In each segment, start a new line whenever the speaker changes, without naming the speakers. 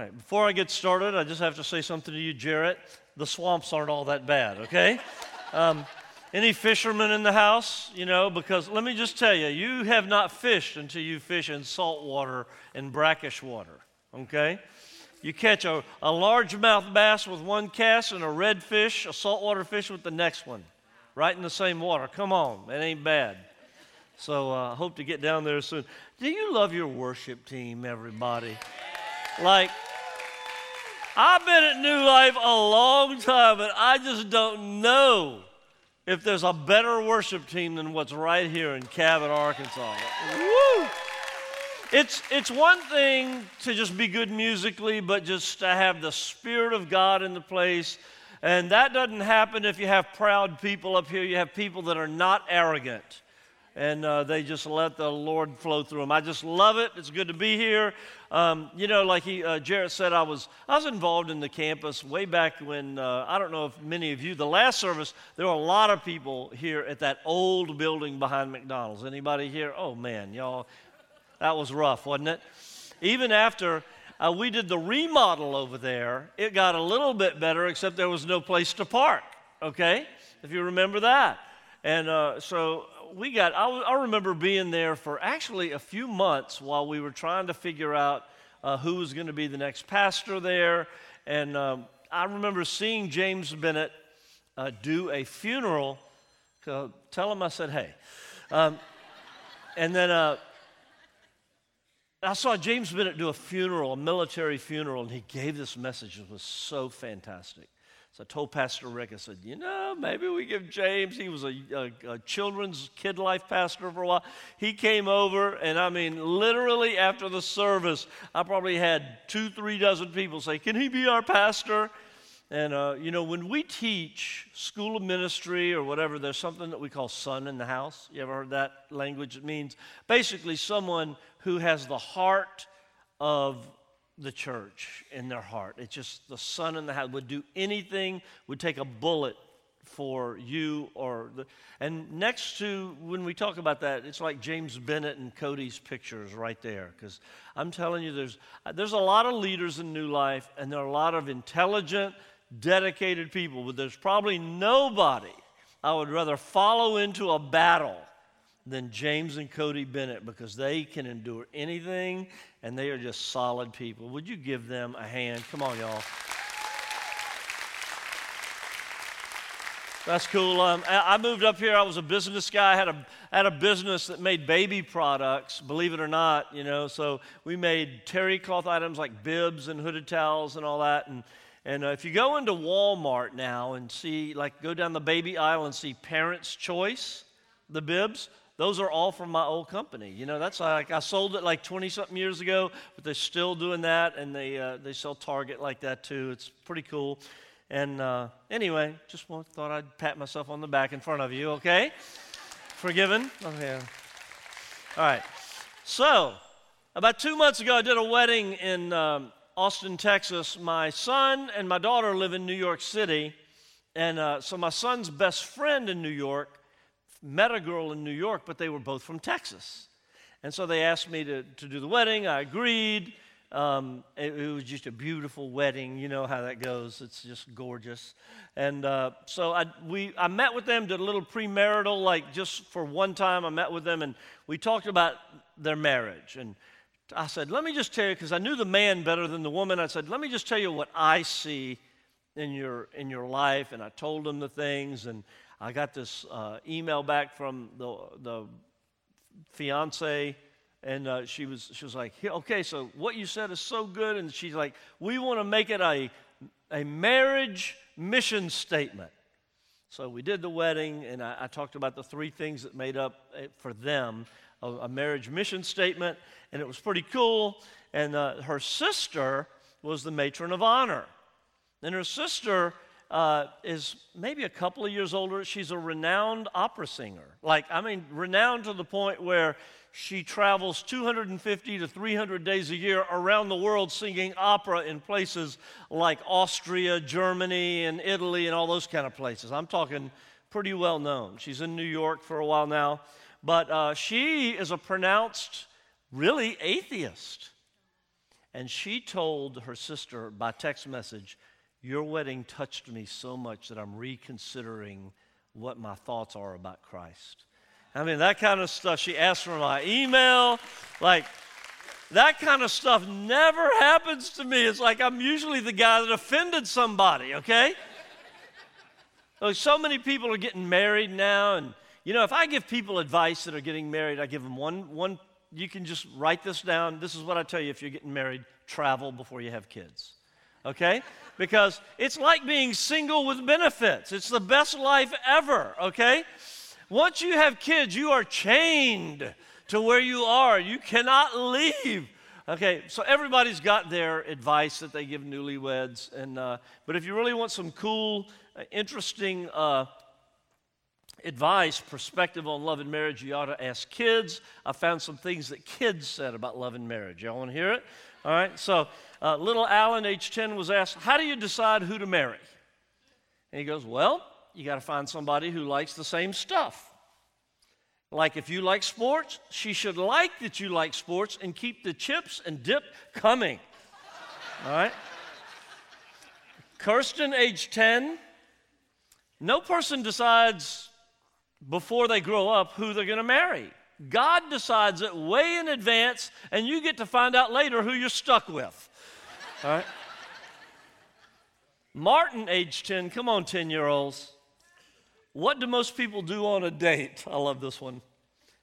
right. Before I get started, I just have to say something to you, Jarrett. The swamps aren't all that bad, okay? Um, any fishermen in the house? You know, because let me just tell you, you have not fished until you fish in salt water and brackish water, okay? You catch a, a largemouth bass with one cast and a red fish, a saltwater fish with the next one, right in the same water. Come on, it ain't bad. So I uh, hope to get down there soon. Do you love your worship team, everybody? Like, I've been at New Life a long time, and I just don't know if there's a better worship team than what's right here in Cabot, Arkansas. Woo! It's, it's one thing to just be good musically, but just to have the Spirit of God in the place. And that doesn't happen if you have proud people up here. You have people that are not arrogant and uh, they just let the Lord flow through them. I just love it. It's good to be here. Um, you know, like he, uh, Jarrett said, I was I was involved in the campus way back when uh, I don't know if many of you. The last service, there were a lot of people here at that old building behind McDonald's. Anybody here? Oh man, y'all, that was rough, wasn't it? Even after. Uh, we did the remodel over there. It got a little bit better, except there was no place to park. Okay, if you remember that. And uh, so we got, I, I, remember being there for actually a few months while we were trying to figure out uh, who was going to be the next pastor there. And um, I remember seeing James Bennett uh, do a funeral. Uh, tell him I said, hey. Um, and then uh, I saw James Bennett do a funeral, a military funeral, and he gave this message. It was so fantastic. So I told Pastor Rick, I said, you know, maybe we give James, he was a, a, a, children's kid life pastor for a while. He came over, and I mean, literally after the service, I probably had two, three dozen people say, Can he be our pastor? And, uh, you know, when we teach school of ministry or whatever, there's something that we call son in the house. You ever heard that language? It means basically someone who has the heart of the church in their heart. It's just the son in the house would do anything, would take a bullet for you or the and next to when we talk about that it's like james bennett and cody's pictures right there because i'm telling you there's there's a lot of leaders in new life and there are a lot of intelligent dedicated people but there's probably nobody i would rather follow into a battle than James and Cody Bennett because they can endure anything and they are just solid people. Would you give them a hand? Come on, y'all. That's cool. Um, I moved up here. I was a business guy. I had a, had a business that made baby products, believe it or not, you know. So we made terry cloth items like bibs and hooded towels and all that. And, and uh, if you go into Walmart now and see, like, go down the baby aisle and see Parents' Choice, the bibs, those are all from my old company. You know, that's like I sold it like 20 something years ago, but they're still doing that, and they uh, they sell Target like that too. It's pretty cool. And uh, anyway, just thought I'd pat myself on the back in front of you. Okay, forgiven. Okay. All right. So about two months ago, I did a wedding in um, Austin, Texas. My son and my daughter live in New York City, and uh, so my son's best friend in New York met a girl in New York, but they were both from Texas. And so they asked me to, to do the wedding. I agreed. Um, it, it, was just a beautiful wedding. You know how that goes. It's just gorgeous. And uh, so I, we, I met with them, did a little premarital, like just for one time. I met with them and we talked about their marriage. And I said, let me just tell you, because I knew the man better than the woman. I said, let me just tell you what I see in your, in your life. And I told them the things. And I got this uh, email back from the, the fiance, and uh, she, was, she was like, okay, so what you said is so good. And she's like, we want to make it a, a marriage mission statement. So we did the wedding, and I, I talked about the three things that made up eh, for them a, a marriage mission statement, and it was pretty cool. And uh, her sister was the matron of honor. And her sister uh, is maybe a couple of years older. She's a renowned opera singer. Like, I mean, renowned to the point where she travels 250 to 300 days a year around the world singing opera in places like Austria, Germany, and Italy, and all those kind of places. I'm talking pretty well known. She's in New York for a while now. But uh, she is a pronounced, really, atheist. And she told her sister by text message, Your wedding touched me so much that I'm reconsidering what my thoughts are about Christ. I mean, that kind of stuff. She asked for my email. Like, that kind of stuff never happens to me. It's like I'm usually the guy that offended somebody, okay? Like so many people are getting married now, and you know, if I give people advice that are getting married, I give them one, one, you can just write this down. This is what I tell you if you're getting married travel before you have kids, okay? Because it's like being single with benefits, it's the best life ever, okay? Once you have kids, you are chained to where you are. You cannot leave. Okay, so everybody's got their advice that they give newlyweds, and uh, but if you really want some cool, uh, interesting uh, advice, perspective on love and marriage, you ought to ask kids. I found some things that kids said about love and marriage. Y'all want to hear it? All right. So uh, little Alan, age ten, was asked, "How do you decide who to marry?" And he goes, "Well, you got to find somebody who likes the same stuff." Like if you like sports, she should like that you like sports and keep the chips and dip coming. All right? Kirsten, age 10. No person decides before they grow up who they're going to marry. God decides it way in advance, and you get to find out later who you're stuck with. All right? Martin, age 10. Come on, 10 year olds. What do most people do on a date? I love this one.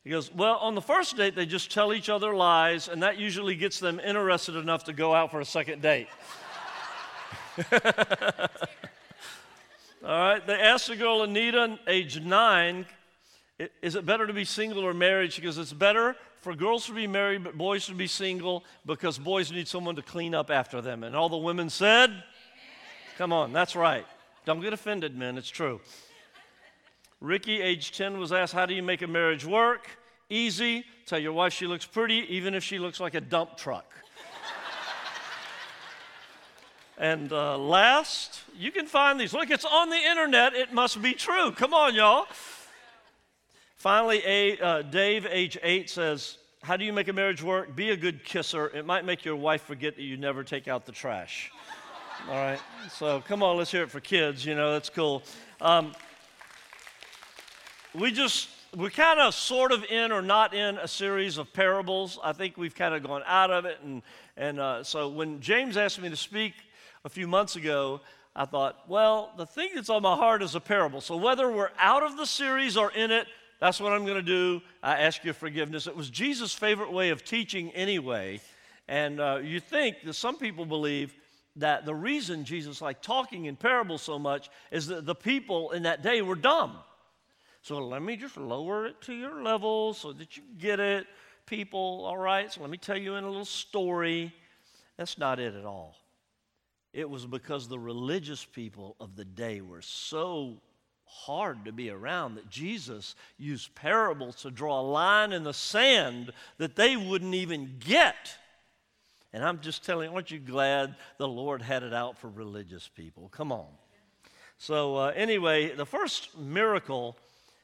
He goes, Well, on the first date, they just tell each other lies, and that usually gets them interested enough to go out for a second date. All right, they asked the girl, Anita, age nine, is it better to be single or married? She goes, It's better for girls to be married, but boys to be single because boys need someone to clean up after them. And all the women said. Come on, that's right. Don't get offended, men, it's true. Ricky, age 10, was asked, How do you make a marriage work? Easy. Tell your wife she looks pretty, even if she looks like a dump truck. And uh, last, you can find these. Look, it's on the internet. It must be true. Come on, y'all. Finally, a, uh, Dave, age 8, says, How do you make a marriage work? Be a good kisser. It might make your wife forget that you never take out the trash. All right. So come on, let's hear it for kids. You know, that's cool. Um, we just we're kind of sort of in or not in a series of parables. I think we've kind of gone out of it. And, and uh, so when James asked me to speak a few months ago, I thought, well, the thing that's on my heart is a parable. So whether we're out of the series or in it, that's what I'm going to do. I ask your forgiveness. It was Jesus' favorite way of teaching anyway. And uh, you think that some people believe that the reason Jesus liked talking in parables so much is that the people in that day were dumb. So let me just lower it to your level so that you get it, people. All right, so let me tell you in a little story. That's not it at all. It was because the religious people of the day were so hard to be around that Jesus used parables to draw a line in the sand that they wouldn't even get. And I'm just telling you, aren't you glad the Lord had it out for religious people? Come on. So, uh, anyway, the first miracle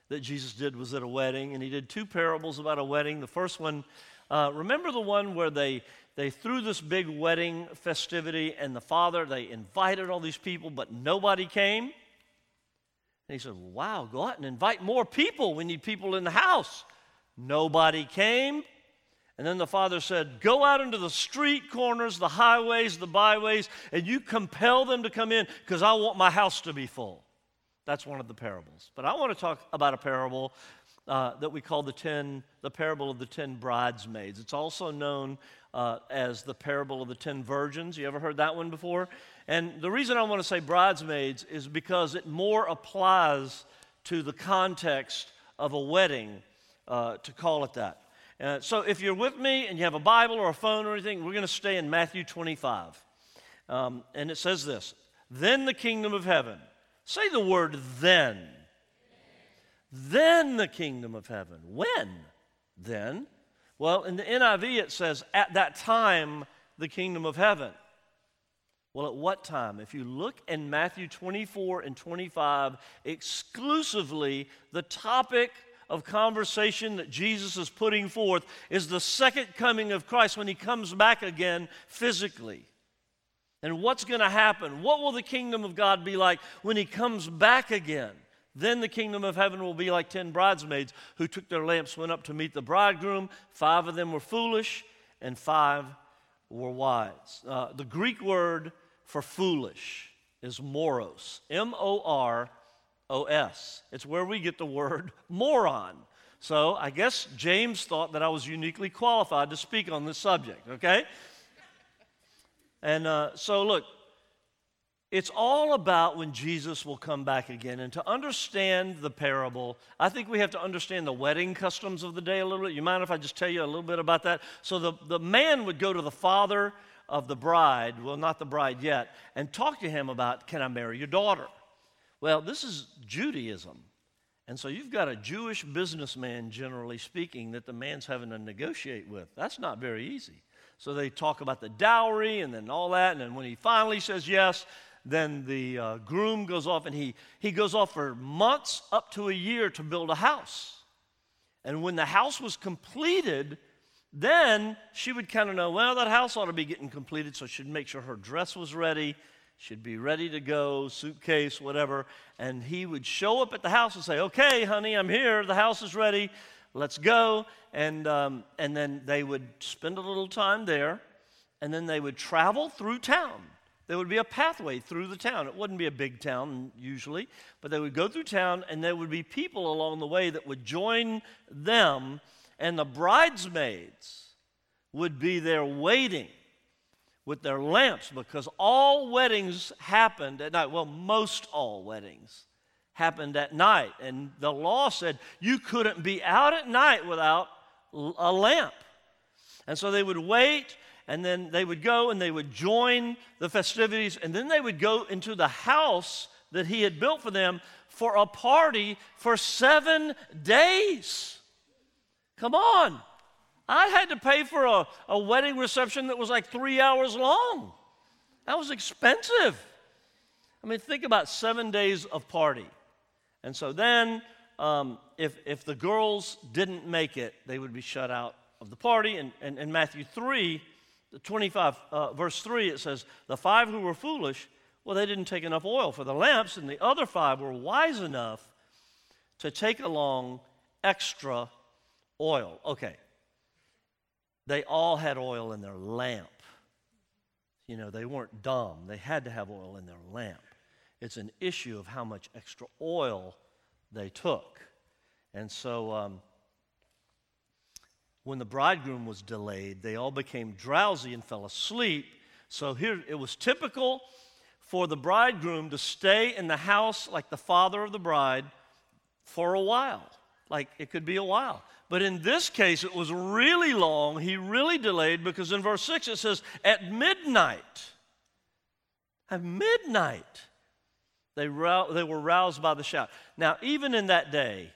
that Jesus did was at a wedding, and he did two parables about a wedding. The first one, uh, remember the one where they they threw this big wedding festivity, and the father they invited all these people, but nobody came. And he said, "Wow, go out and invite more people. We need people in the house." Nobody came. And then the father said, Go out into the street corners, the highways, the byways, and you compel them to come in because I want my house to be full. That's one of the parables. But I want to talk about a parable uh, that we call the ten, the parable of the ten bridesmaids. It's also known uh, as the parable of the ten virgins. You ever heard that one before? And the reason I want to say bridesmaids is because it more applies to the context of a wedding uh, to call it that. Uh, so if you're with me and you have a Bible or a phone or anything, we're going to stay in Matthew 25. Um, and it says this Then the kingdom of heaven Say the word then. Then the kingdom of heaven. When? Then? Well, in the NIV it says, at that time, the kingdom of heaven. Well, at what time? If you look in Matthew 24 and 25, exclusively the topic of conversation that Jesus is putting forth is the second coming of Christ when he comes back again physically. And what's going to happen? What will the kingdom of God be like when he comes back again? Then the kingdom of heaven will be like ten bridesmaids who took their lamps, went up to meet the bridegroom. Five of them were foolish, and five were wise. Uh, the Greek word for foolish is moros, M O R O S. It's where we get the word moron. So I guess James thought that I was uniquely qualified to speak on this subject, okay? And uh, so, look, it's all about when Jesus will come back again. And to understand the parable, I think we have to understand the wedding customs of the day a little bit. You mind if I just tell you a little bit about that? So the, the man would go to the father of the bride, well, not the bride yet, and talk to him about, can I marry your daughter? Well, this is Judaism. And so you've got a Jewish businessman, generally speaking, that the man's having to negotiate with. That's not very easy. So they talk about the dowry and then all that. And then when he finally says yes, then the uh, groom goes off and he, he goes off for months up to a year to build a house. And when the house was completed, then she would kind of know, well, that house ought to be getting completed, so she'd make sure her dress was ready. She'd be ready to go, suitcase, whatever. And he would show up at the house and say, okay, honey, I'm here. The house is ready. Let's go. And, um, and then they would spend a little time there. And then they would travel through town there would be a pathway through the town. It wouldn't be a big town usually, but they would go through town and there would be people along the way that would join them, and the bridesmaids would be there waiting with their lamps because all weddings happened at night. Well, most all weddings happened at night. And the law said you couldn't be out at night without a lamp. And so they would wait and then they would go and they would join the festivities, and then they would go into the house that he had built for them for a party for seven days. Come on. I had to pay for a, a wedding reception that was like three hours long. That was expensive. I mean, think about seven days of party. And so then, um, if, if the girls didn't make it, they would be shut out of the party. And in Matthew 3, 25, uh, verse 3, it says, The five who were foolish, well, they didn't take enough oil for the lamps, and the other five were wise enough to take along extra oil. Okay. They all had oil in their lamp. You know, they weren't dumb, they had to have oil in their lamp. It's an issue of how much extra oil they took. And so, um, when the bridegroom was delayed, they all became drowsy and fell asleep. So here it was typical for the bridegroom to stay in the house like the father of the bride for a while. Like it could be a while. But in this case, it was really long. He really delayed because in verse 6 it says, At midnight, at midnight, they, they were roused by the shout. Now, even in that day,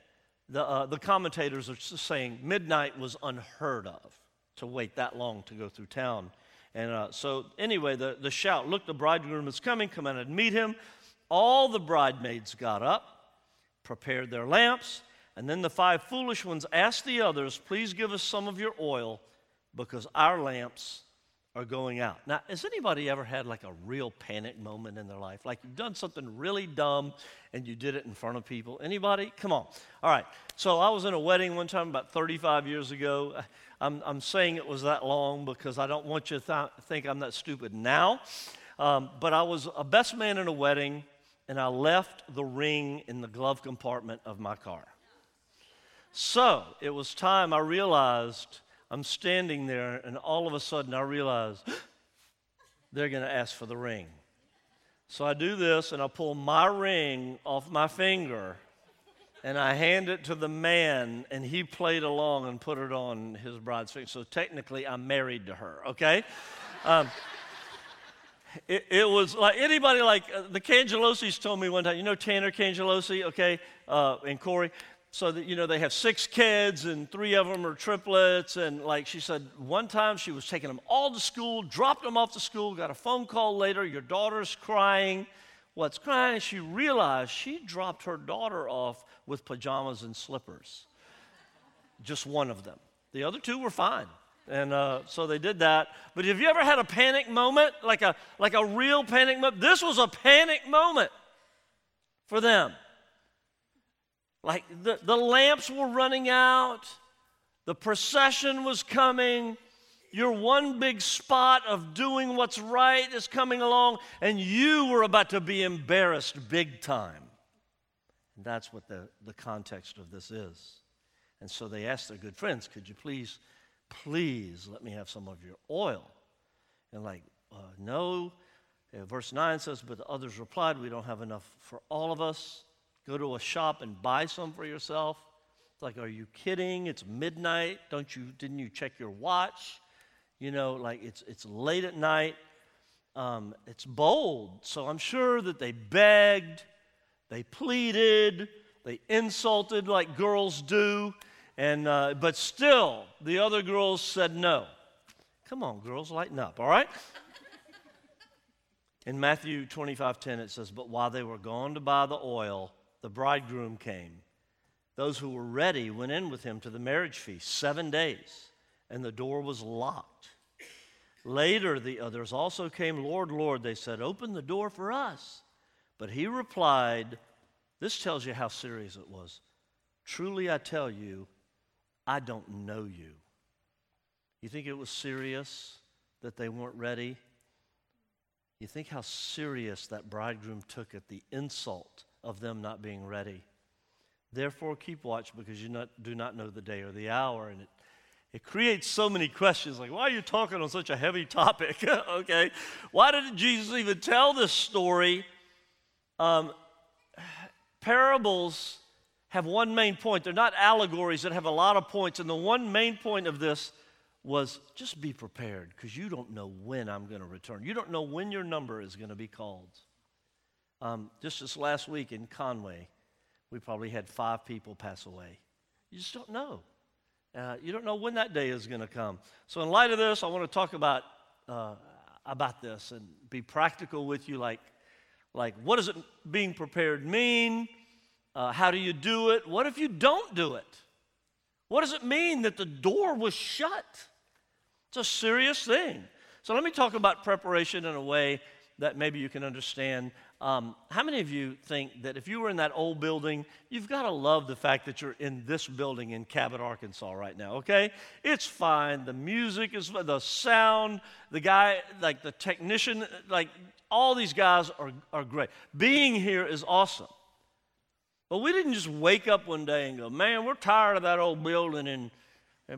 the, uh, the commentators are saying midnight was unheard of to wait that long to go through town. And uh, so, anyway, the, the shout, Look, the bridegroom is coming, come out and meet him. All the bridesmaids got up, prepared their lamps, and then the five foolish ones asked the others, Please give us some of your oil because our lamps are going out. Now, has anybody ever had like a real panic moment in their life? Like you've done something really dumb and you did it in front of people? Anybody? Come on. All right. So I was in a wedding one time about 35 years ago. I'm, I'm saying it was that long because I don't want you to th- think I'm that stupid now. Um, but I was a best man in a wedding and I left the ring in the glove compartment of my car. So it was time I realized I'm standing there, and all of a sudden I realize they're going to ask for the ring. So I do this, and I pull my ring off my finger, and I hand it to the man, and he played along and put it on his bride's finger. So technically, I'm married to her, okay? Um, it, it, was like anybody like uh, the Cangelosis told me one time, you know Tanner Cangelosi, okay, uh, and Corey? So that you know they have six kids and three of them are triplets and like she said one time she was taking them all to school dropped them off to school got a phone call later your daughter's crying what's crying she realized she dropped her daughter off with pajamas and slippers just one of them. The other two were fine. And uh, so they did that. But have you ever had a panic moment, like a, like a real panic moment? This was a panic moment for them. Like the, the lamps were running out, the procession was coming, your one big spot of doing what's right is coming along, and you were about to be embarrassed big time. And that's what the, the context of this is. And so they asked their good friends, Could you please, please let me have some of your oil? And like, uh, no. Verse 9 says, But the others replied, We don't have enough for all of us. Go to a shop and buy some for yourself. It's like, are you kidding? It's midnight. Don't you, didn't you check your watch? You know, like it's, it's late at night. Um, it's bold. So I'm sure that they begged, they pleaded, they insulted like girls do. And, uh, but still, the other girls said no. Come on, girls, lighten up, all right? In Matthew 25 10, it says, But while they were gone to buy the oil, the bridegroom came. Those who were ready went in with him to the marriage feast, seven days and the door was locked. Later, the others also came. Lord, Lord, they said, Open the door for us. But he replied, This tells you how serious it was. Truly, I tell you, I don't know you. You think it was serious that they weren't ready? You think how serious that bridegroom took it, the insult of them not being ready. Therefore, keep watch because you not, do not know the day or the hour. And it it creates so many questions like, why are you talking on such a heavy topic? okay. Why did Jesus even tell this story? Um, parables have one main point. They're not allegories that have a lot of points. And the one main point of this was just be prepared because you don't know when I'm going to return. You don't know when your number is going to be called. Um, just this last week in Conway, we probably had five people pass away. You just don't know. Uh, you don't know when that day is going to come. So, in light of this, I want to talk about, uh, about this and be practical with you like, like what does it being prepared mean? Uh, how do you do it? What if you don't do it? What does it mean that the door was shut? It's a serious thing. So, let me talk about preparation in a way that maybe you can understand um, how many of you think that if you were in that old building, you've got to love the fact that you're in this building in Cabot, Arkansas right now, okay? It's fine. The music is, the sound, the guy, like the technician, like all these guys are, are great. Being here is awesome. But we didn't just wake up one day and go, man, we're tired of that old building and,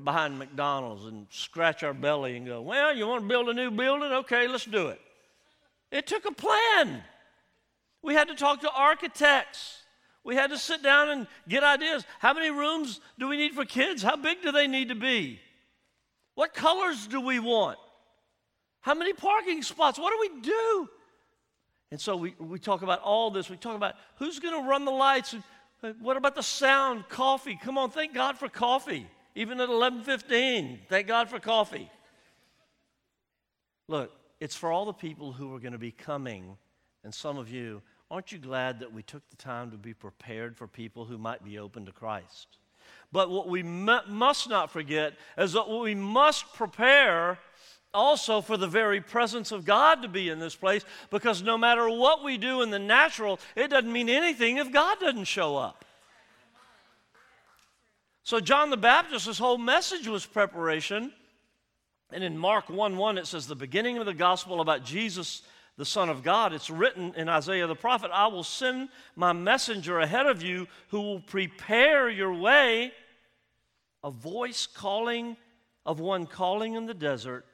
behind McDonald's and scratch our belly and go, well, you want to build a new building? Okay, let's do it. It took a plan. We had to talk to architects. We had to sit down and get ideas. How many rooms do we need for kids? How big do they need to be? What colors do we want? How many parking spots? What do we do? And so we, we talk about all this. We talk about who's going to run the lights. What about the sound? Coffee. Come on, thank God for coffee. Even at 11:15, thank God for coffee. Look, it's for all the people who are going to be coming and some of you, aren't you glad that we took the time to be prepared for people who might be open to Christ? But what we must not forget is that we must prepare also for the very presence of God to be in this place because no matter what we do in the natural, it doesn't mean anything if God doesn't show up. So, John the Baptist's whole message was preparation. And in Mark 1 1, it says, The beginning of the gospel about Jesus the Son of God. It's written in Isaiah the prophet I will send my messenger ahead of you who will prepare your way. A voice calling of one calling in the desert,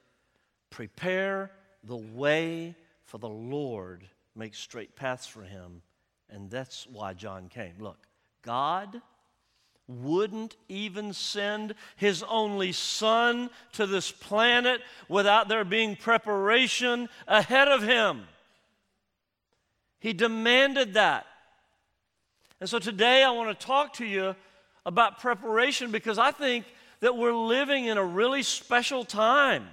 prepare the way for the Lord, make straight paths for him. And that's why John came. Look, God wouldn't even send his only son to this planet without there being preparation ahead of him. He demanded that. And so today I want to talk to you about preparation because I think that we're living in a really special time.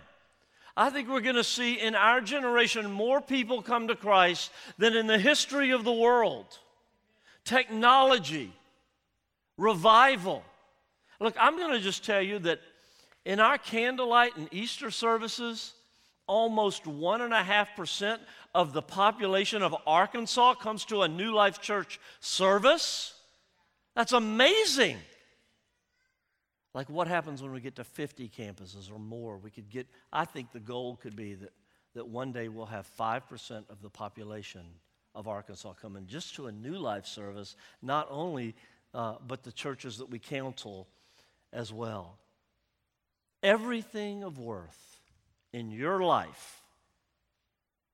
I think we're going to see in our generation more people come to Christ than in the history of the world. Technology, revival. Look, I'm going to just tell you that in our candlelight and Easter services, almost 1.5% of the population of Arkansas comes to a New Life Church service. That's amazing. Like what happens when we get to 50 campuses or more? We could get, I think the goal could be that, that one day we'll have 5% of the population of Arkansas coming just to a New Life service, not only, uh, but the churches that we counsel as well. Everything of worth in your life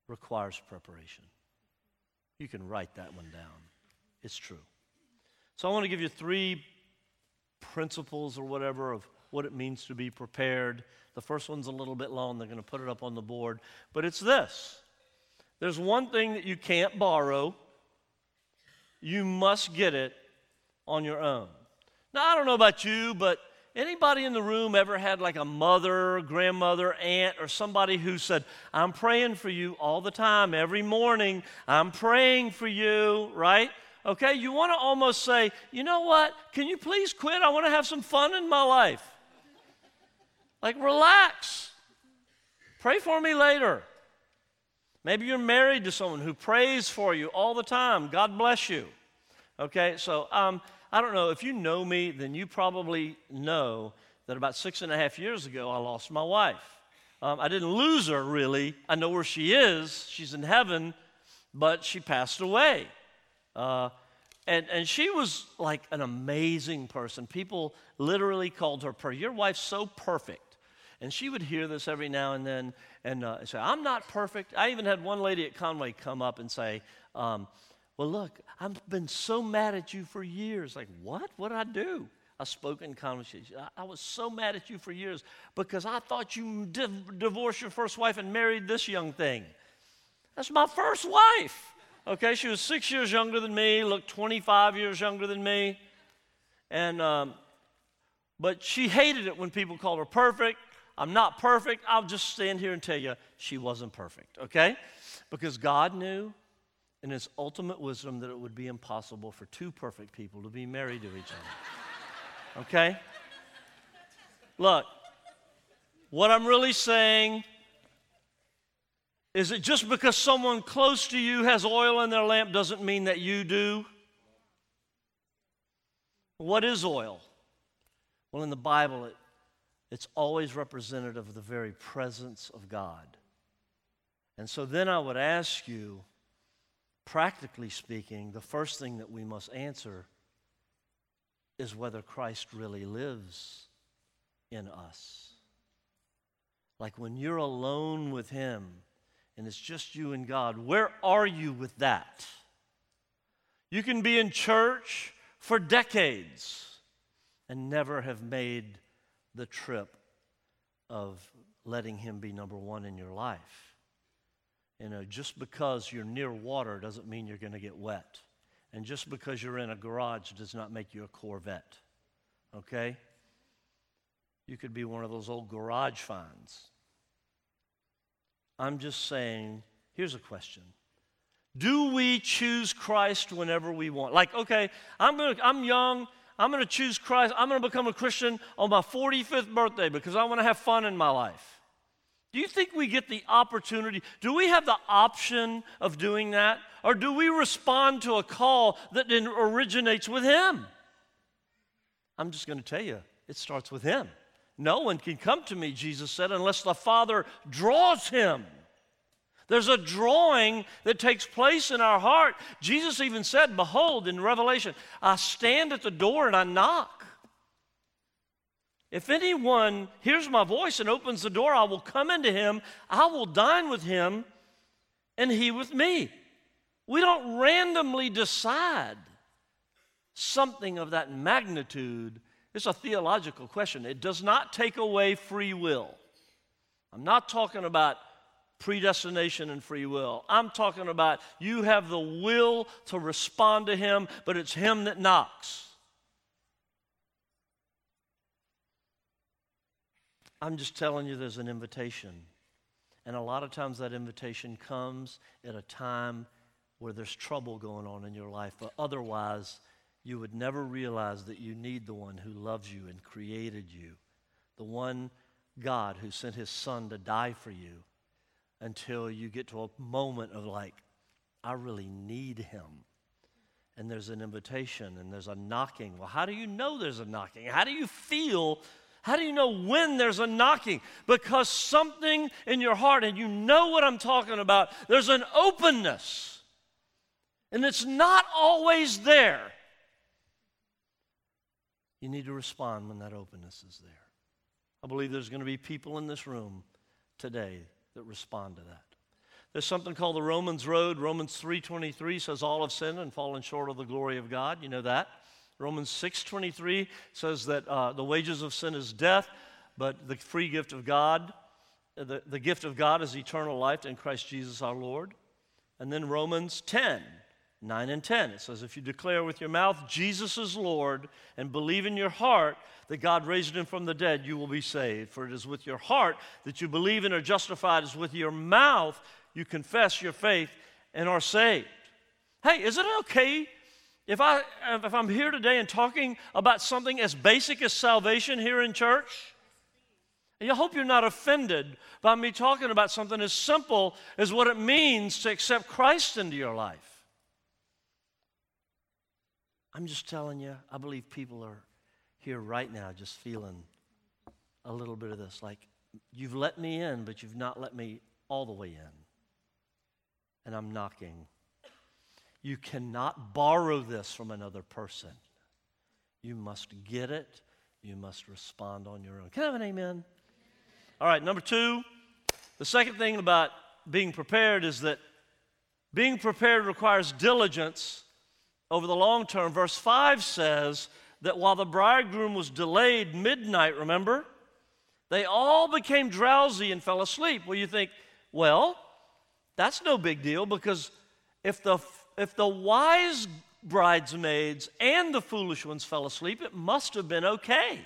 requires preparation. You can write that one down. It's true. So I want to give you three principles or whatever of what it means to be prepared. The first one's a little bit long. They're going to put it up on the board. But it's this there's one thing that you can't borrow, you must get it on your own. Now, I don't know about you, but anybody in the room ever had like a mother, grandmother, aunt, or somebody who said, I'm praying for you all the time, every morning, I'm praying for you, right? Okay, you want to almost say, you know what? Can you please quit? I want to have some fun in my life. Like, relax. Pray for me later. Maybe you're married to someone who prays for you all the time. God bless you. Okay, so um, I don't know. If you know me, then you probably know that about six and a half years ago, I lost my wife. Um, I didn't lose her really. I know where she is. She's in heaven, but she passed away. Uh, and, and she was like an amazing person. People literally called her, Your wife's so perfect. And she would hear this every now and then and uh, say, I'm not perfect. I even had one lady at Conway come up and say, um, Well, look, I've been so mad at you for years. Like, what? What did I do? I spoke in conversation. I, I was so mad at you for years because I thought you div- divorced your first wife and married this young thing. That's my first wife. Okay, she was six years younger than me, looked 25 years younger than me. And, um, but she hated it when people called her perfect. I'm not perfect. I'll just stand here and tell you she wasn't perfect, okay? Because God knew in His ultimate wisdom that it would be impossible for two perfect people to be married to each other, okay? Look, what I'm really saying is it just because someone close to you has oil in their lamp doesn't mean that you do? What is oil? Well, in the Bible, it, it's always representative of the very presence of God. And so then I would ask you, practically speaking, the first thing that we must answer is whether Christ really lives in us. Like when you're alone with Him, and it's just you and God. Where are you with that? You can be in church for decades and never have made the trip of letting Him be number one in your life. You uh, know, just because you're near water doesn't mean you're going to get wet. And just because you're in a garage does not make you a Corvette. Okay? You could be one of those old garage finds I'm just saying, here's a question. Do we choose Christ whenever we want? Like, okay, I'm, gonna, I'm young. I'm going to choose Christ. I'm going to become a Christian on my 45th birthday because I want to have fun in my life. Do you think we get the opportunity? Do we have the option of doing that? Or do we respond to a call that originates with Him? I'm just going to tell you, it starts with Him. No one can come to me, Jesus said, unless the Father draws him. There's a drawing that takes place in our heart. Jesus even said, Behold, in Revelation, I stand at the door and I knock. If anyone hears my voice and opens the door, I will come into him, I will dine with him, and he with me. We don't randomly decide something of that magnitude it's a theological question. It does not take away free will. I'm not talking about predestination and free will. I'm talking about you have the will to respond to Him, but it's Him that knocks. I'm just telling you there's an invitation. And a lot of times that invitation comes at a time where there's trouble going on in your life, but otherwise, you would never realize that you need the one who loves you and created you, the one God who sent his son to die for you until you get to a moment of like, I really need him. And there's an invitation and there's a knocking. Well, how do you know there's a knocking? How do you feel? How do you know when there's a knocking? Because something in your heart, and you know what I'm talking about, there's an openness. And it's not always there. You need to respond when that openness is there. I believe there's going to be people in this room today that respond to that. There's something called the Romans Road. Romans 3:23 says all have sinned and fallen short of the glory of God. You know that. Romans 6:23 says that uh, the wages of sin is death, but the free gift of God, the, the gift of God is eternal life in Christ Jesus our Lord. And then Romans 10 9 and 10. It says, If you declare with your mouth Jesus is Lord and believe in your heart that God raised him from the dead, you will be saved. For it is with your heart that you believe and are justified, as with your mouth you confess your faith and are saved. Hey, is it okay if, I, if I'm here today and talking about something as basic as salvation here in church? I hope you're not offended by me talking about something as simple as what it means to accept Christ into your life. I'm just telling you, I believe people are here right now just feeling a little bit of this. Like, you've let me in, but you've not let me all the way in. And I'm knocking. You cannot borrow this from another person. You must get it. You must respond on your own. Can I have an amen? All right, number two, the second thing about being prepared is that being prepared requires diligence over the long term. Verse 5 says that while the bridegroom was delayed midnight, remember, they all became drowsy and fell asleep. Well, you think, well, that's no big deal because if the, if the wise bridesmaids and the foolish ones fell asleep, it must have been okay.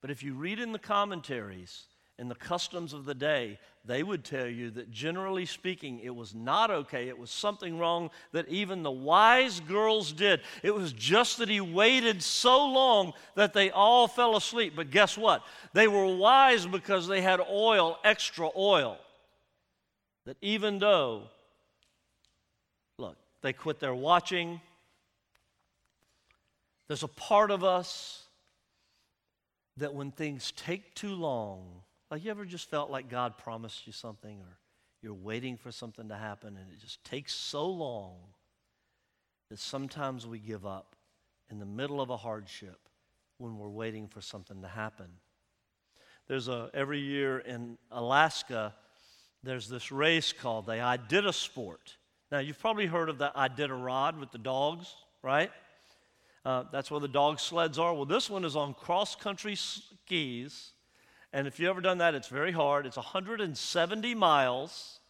But if you read in the commentaries, in the customs of the day, they would tell you that generally speaking, it was not okay. It was something wrong that even the wise girls did. It was just that he waited so long that they all fell asleep. But guess what? They were wise because they had oil, extra oil. That even though, they quit their watching, there's a part of us that when things take too long, like you ever just felt like God promised you something or you're waiting for something to happen and it just takes so long that sometimes we give up in the middle of a hardship when we're waiting for something to happen. There's a every year in Alaska there's this race called the Iditarod. Now you've probably heard of the Iditarod with the dogs, right? Uh, that's where the dog sleds are. Well, this one is on cross country skis and if you've ever done that, it's very hard. It's 170 miles,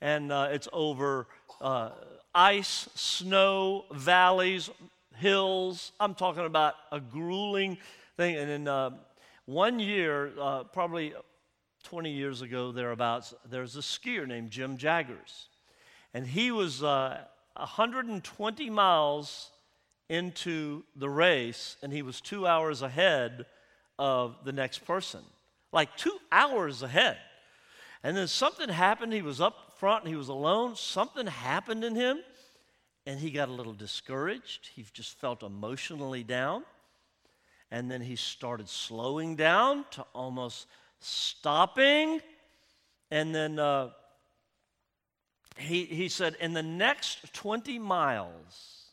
and uh, it's over uh, ice, snow, valleys, hills. I'm talking about a grueling thing. And in uh, one year, uh, probably 20 years ago, thereabouts, there's a skier named Jim Jaggers. And he was 120 uh, miles into the race, and he was two hours ahead of the next person like two hours ahead. And then something happened. He was up front and he was alone. Something happened in him and he got a little discouraged. He just felt emotionally down. And then he started slowing down to almost stopping. And then uh, he, he said, in the next 20 miles,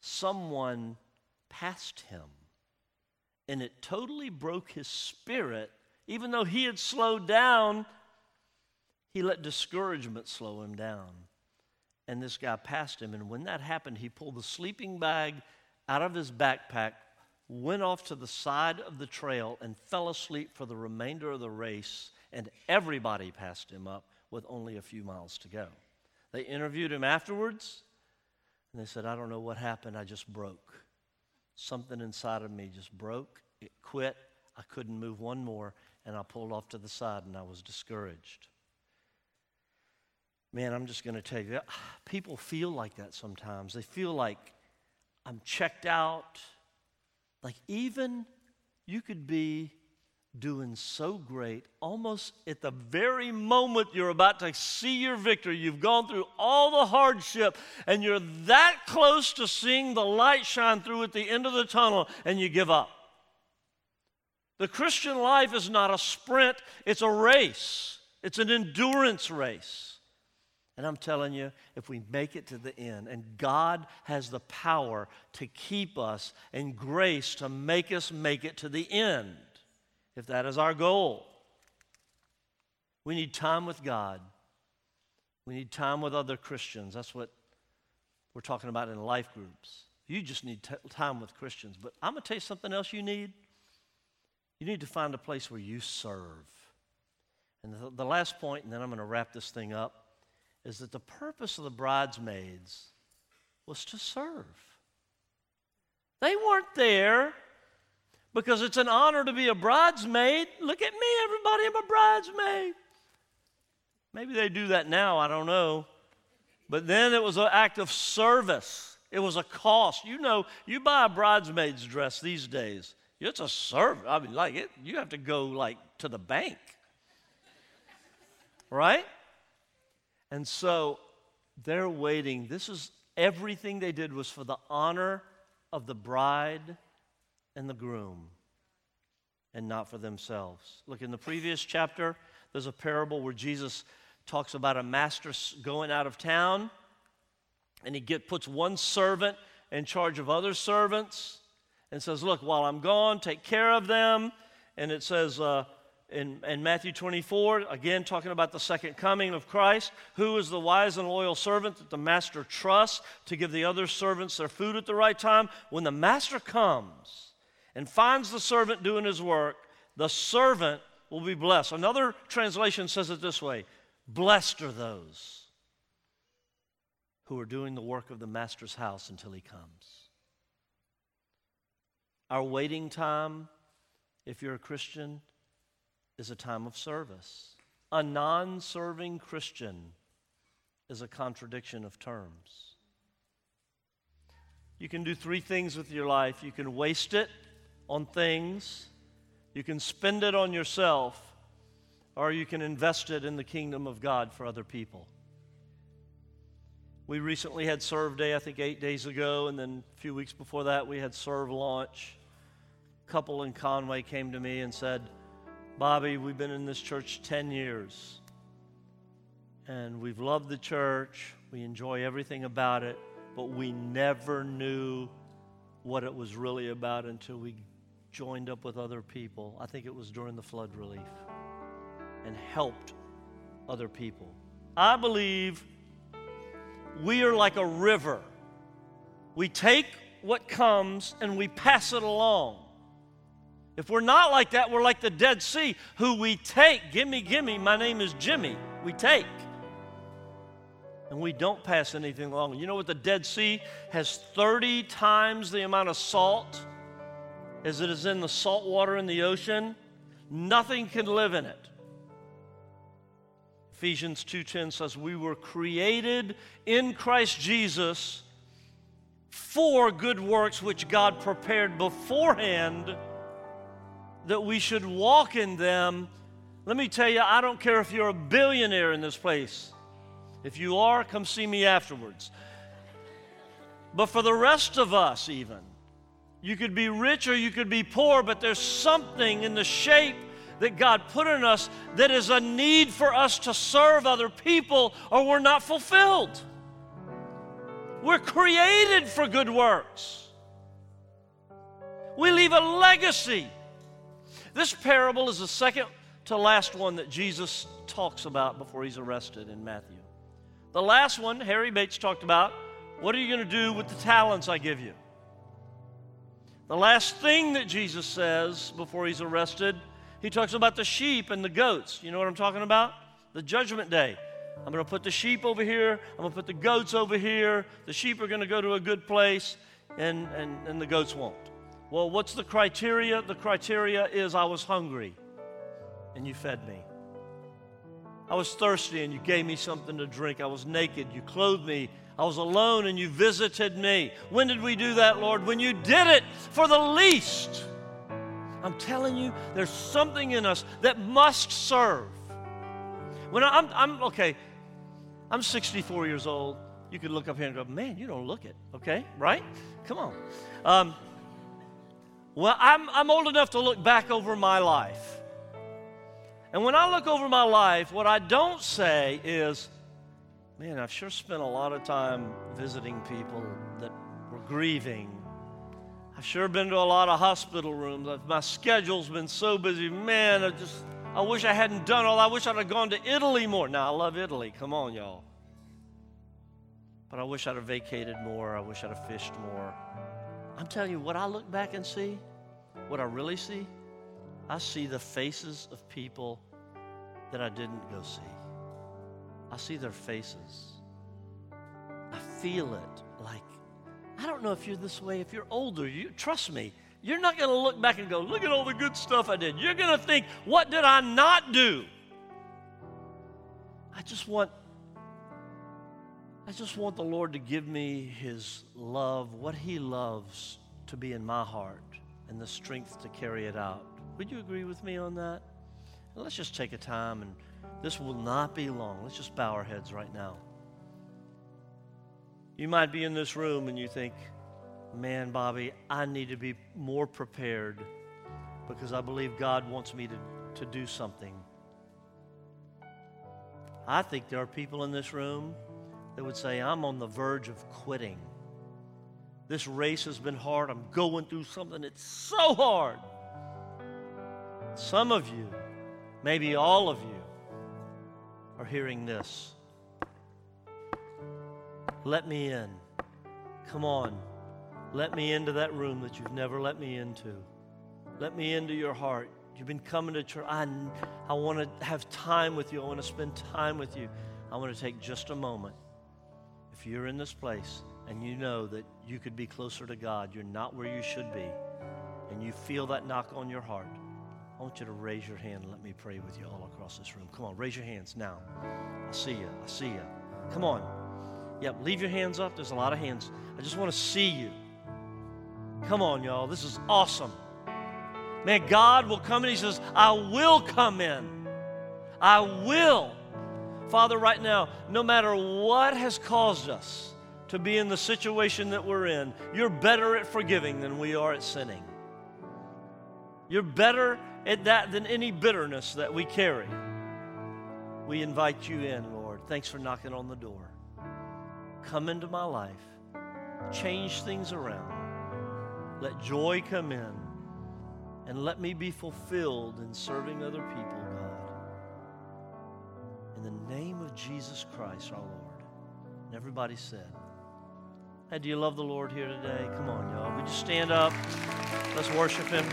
someone passed him and it totally broke his spirit. Even though he had slowed down, he let discouragement slow him down. And this guy passed him. And when that happened, he pulled the sleeping bag out of his backpack, went off to the side of the trail, and fell asleep for the remainder of the race. And everybody passed him up with only a few miles to go. They interviewed him afterwards, and they said, I don't know what happened, I just broke. Something inside of me just broke, it quit. I couldn't move one more, and I pulled off to the side and I was discouraged. Man, I'm just going to tell you, people feel like that sometimes. They feel like, I'm checked out. Like, even you could be doing so great, almost at the very moment you're about to see your victory. You've gone through all the hardship, and you're that close to seeing the light shine through at the end of the tunnel, and you give up. The Christian life is not a sprint, it's a race, it's an endurance race. And I'm telling you, if we make it to the end, and God has the power to keep us and grace to make us make it to the end, if that is our goal. We need time with God. We need time with other Christians. That's what we're talking about in life groups. You just need t- time with Christians. But I'm going to tell you something else you need. You need to find a place where you serve. And the, the last point, and then I'm going to wrap this thing up, is that the purpose of the bridesmaids was to serve. They weren't there because it's an honor to be a bridesmaid. Look at me, everybody, I'm a bridesmaid. Maybe they do that now, I don't know. But then it was an act of service. It was a cost. You know, you buy a bridesmaid's dress these days, it's a service. I mean, like it, you have to go like to the bank. Right? And so they're waiting. This is everything they did was for the honor of the bride and the groom and not for themselves. Look, in the previous chapter, there's a parable where Jesus talks about a master going out of town and he get, puts one servant in charge of other servants and says, Look, while I'm gone, take care of them. And it says, uh, in, in, Matthew 24, again talking about the second coming of Christ. Who is the wise and loyal servant that the master trusts to give the other servants their food at the right time? When the master comes, and finds the servant doing his work, the servant will be blessed. Another translation says it this way Blessed are those who are doing the work of the master's house until he comes. Our waiting time, if you're a Christian, is a time of service. A non serving Christian is a contradiction of terms. You can do three things with your life you can waste it on things, you can spend it on yourself, or you can invest it in the kingdom of God for other people. We recently had Serve Day, I think eight days ago, and then a few weeks before that, we had Serve Launch. A couple in Conway came to me and said, Bobby, we've been in this church 10 years, and we've loved the church. We enjoy everything about it, but we never knew what it was really about until we joined up with other people. I think it was during the flood relief and helped other people. I believe we are like a river. We take what comes and we pass it along. If we're not like that, we're like the Dead Sea, who we take. Gimme, gimme, my name is Jimmy. We take. And we don't pass anything along. You know what? The Dead Sea has 30 times the amount of salt as it is in the salt water in the ocean, nothing can live in it. Ephesians 2:10 says we were created in Christ Jesus for good works which God prepared beforehand that we should walk in them. Let me tell you, I don't care if you're a billionaire in this place. If you are, come see me afterwards. But for the rest of us, even, you could be rich or you could be poor, but there's something in the shape that God put in us that is a need for us to serve other people or we're not fulfilled. We're created for good works. We leave a legacy. This parable is the second to last one that Jesus talks about before he's arrested in Matthew. The last one, Harry Bates talked about what are you going to do with the talents I give you? The last thing that Jesus says before he's arrested, he talks about the sheep and the goats. You know what I'm talking about? The judgment day. I'm going to put the sheep over here. I'm going to put the goats over here. The sheep are going to go to a good place, and, and, and the goats won't. Well, what's the criteria? The criteria is I was hungry, and you fed me. I was thirsty and you gave me something to drink. I was naked, you clothed me. I was alone and you visited me. When did we do that, Lord? When you did it for the least. I'm telling you, there's something in us that must serve. When I'm, I'm okay, I'm 64 years old. You could look up here and go, man, you don't look it, okay? Right? Come on. Um, well, I'm, I'm old enough to look back over my life. And when I look over my life, what I don't say is, man, I've sure spent a lot of time visiting people that were grieving. I've sure been to a lot of hospital rooms. My schedule's been so busy. Man, I just, I wish I hadn't done all. I wish I'd have gone to Italy more. Now, I love Italy. Come on, y'all. But I wish I'd have vacated more. I wish I'd have fished more. I'm telling you, what I look back and see, what I really see, I see the faces of people that I didn't go see. I see their faces. I feel it like, I don't know if you're this way. If you're older, you trust me, you're not going to look back and go, look at all the good stuff I did. You're going to think, what did I not do? I just want I just want the Lord to give me his love, what he loves to be in my heart and the strength to carry it out. Would you agree with me on that? let's just take a time, and this will not be long. Let's just bow our heads right now. You might be in this room and you think, man, Bobby, I need to be more prepared because I believe God wants me to, to do something. I think there are people in this room that would say, I'm on the verge of quitting. This race has been hard. I'm going through something that's so hard. Some of you, maybe all of you, are hearing this. Let me in. Come on. Let me into that room that you've never let me into. Let me into your heart. You've been coming to church. I, I want to have time with you. I want to spend time with you. I want to take just a moment. If you're in this place and you know that you could be closer to God, you're not where you should be, and you feel that knock on your heart, want you to raise your hand and let me pray with you all across this room. Come on, raise your hands now. I see you. I see you. Come on. Yep, leave your hands up. There's a lot of hands. I just want to see you. Come on, y'all. This is awesome. Man, God will come and He says, I will come in. I will. Father, right now, no matter what has caused us to be in the situation that we're in, you're better at forgiving than we are at sinning. You're better at that than any bitterness that we carry. We invite you in, Lord. Thanks for knocking on the door. Come into my life, change things around, let joy come in, and let me be fulfilled in serving other people, God. In the name of Jesus Christ, our Lord. And everybody said, Hey, do you love the Lord here today? Come on, y'all. Would you stand up? Let's worship Him.